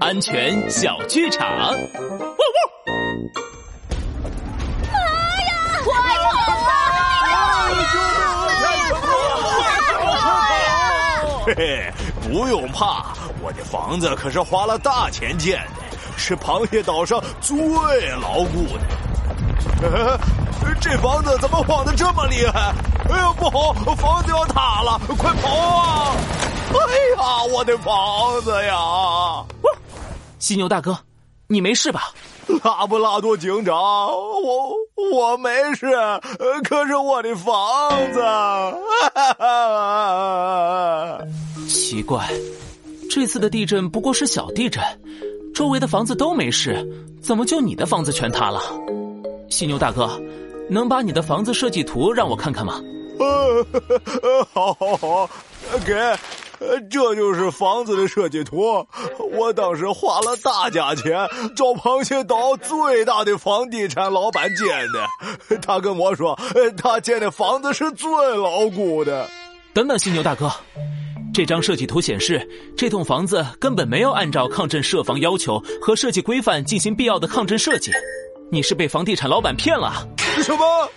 安全小剧场。汪汪！妈呀！快跑！嘿嘿，不用怕，我的房子可是花了大钱建的，是螃蟹岛上最牢固的。这房子怎么晃得这么厉害？哎呀，不好，房子要塌了！快跑啊！哎呀，我的房子呀！犀牛大哥，你没事吧？拉布拉多警长，我我没事，可是我的房子…… 奇怪，这次的地震不过是小地震，周围的房子都没事，怎么就你的房子全塌了？犀牛大哥。能把你的房子设计图让我看看吗？呃，好，好，好，给，这就是房子的设计图。我当时花了大价钱找螃蟹岛最大的房地产老板建的，他跟我说，他建的房子是最牢固的。等等，犀牛大哥，这张设计图显示，这栋房子根本没有按照抗震设防要求和设计规范进行必要的抗震设计。你是被房地产老板骗了？什么？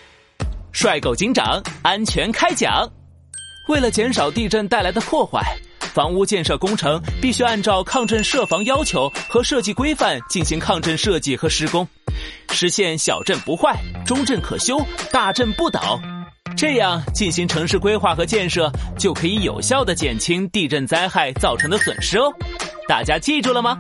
帅狗警长安全开讲。为了减少地震带来的破坏，房屋建设工程必须按照抗震设防要求和设计规范进行抗震设计和施工，实现小震不坏、中震可修、大震不倒。这样进行城市规划和建设，就可以有效的减轻地震灾害造成的损失哦。大家记住了吗？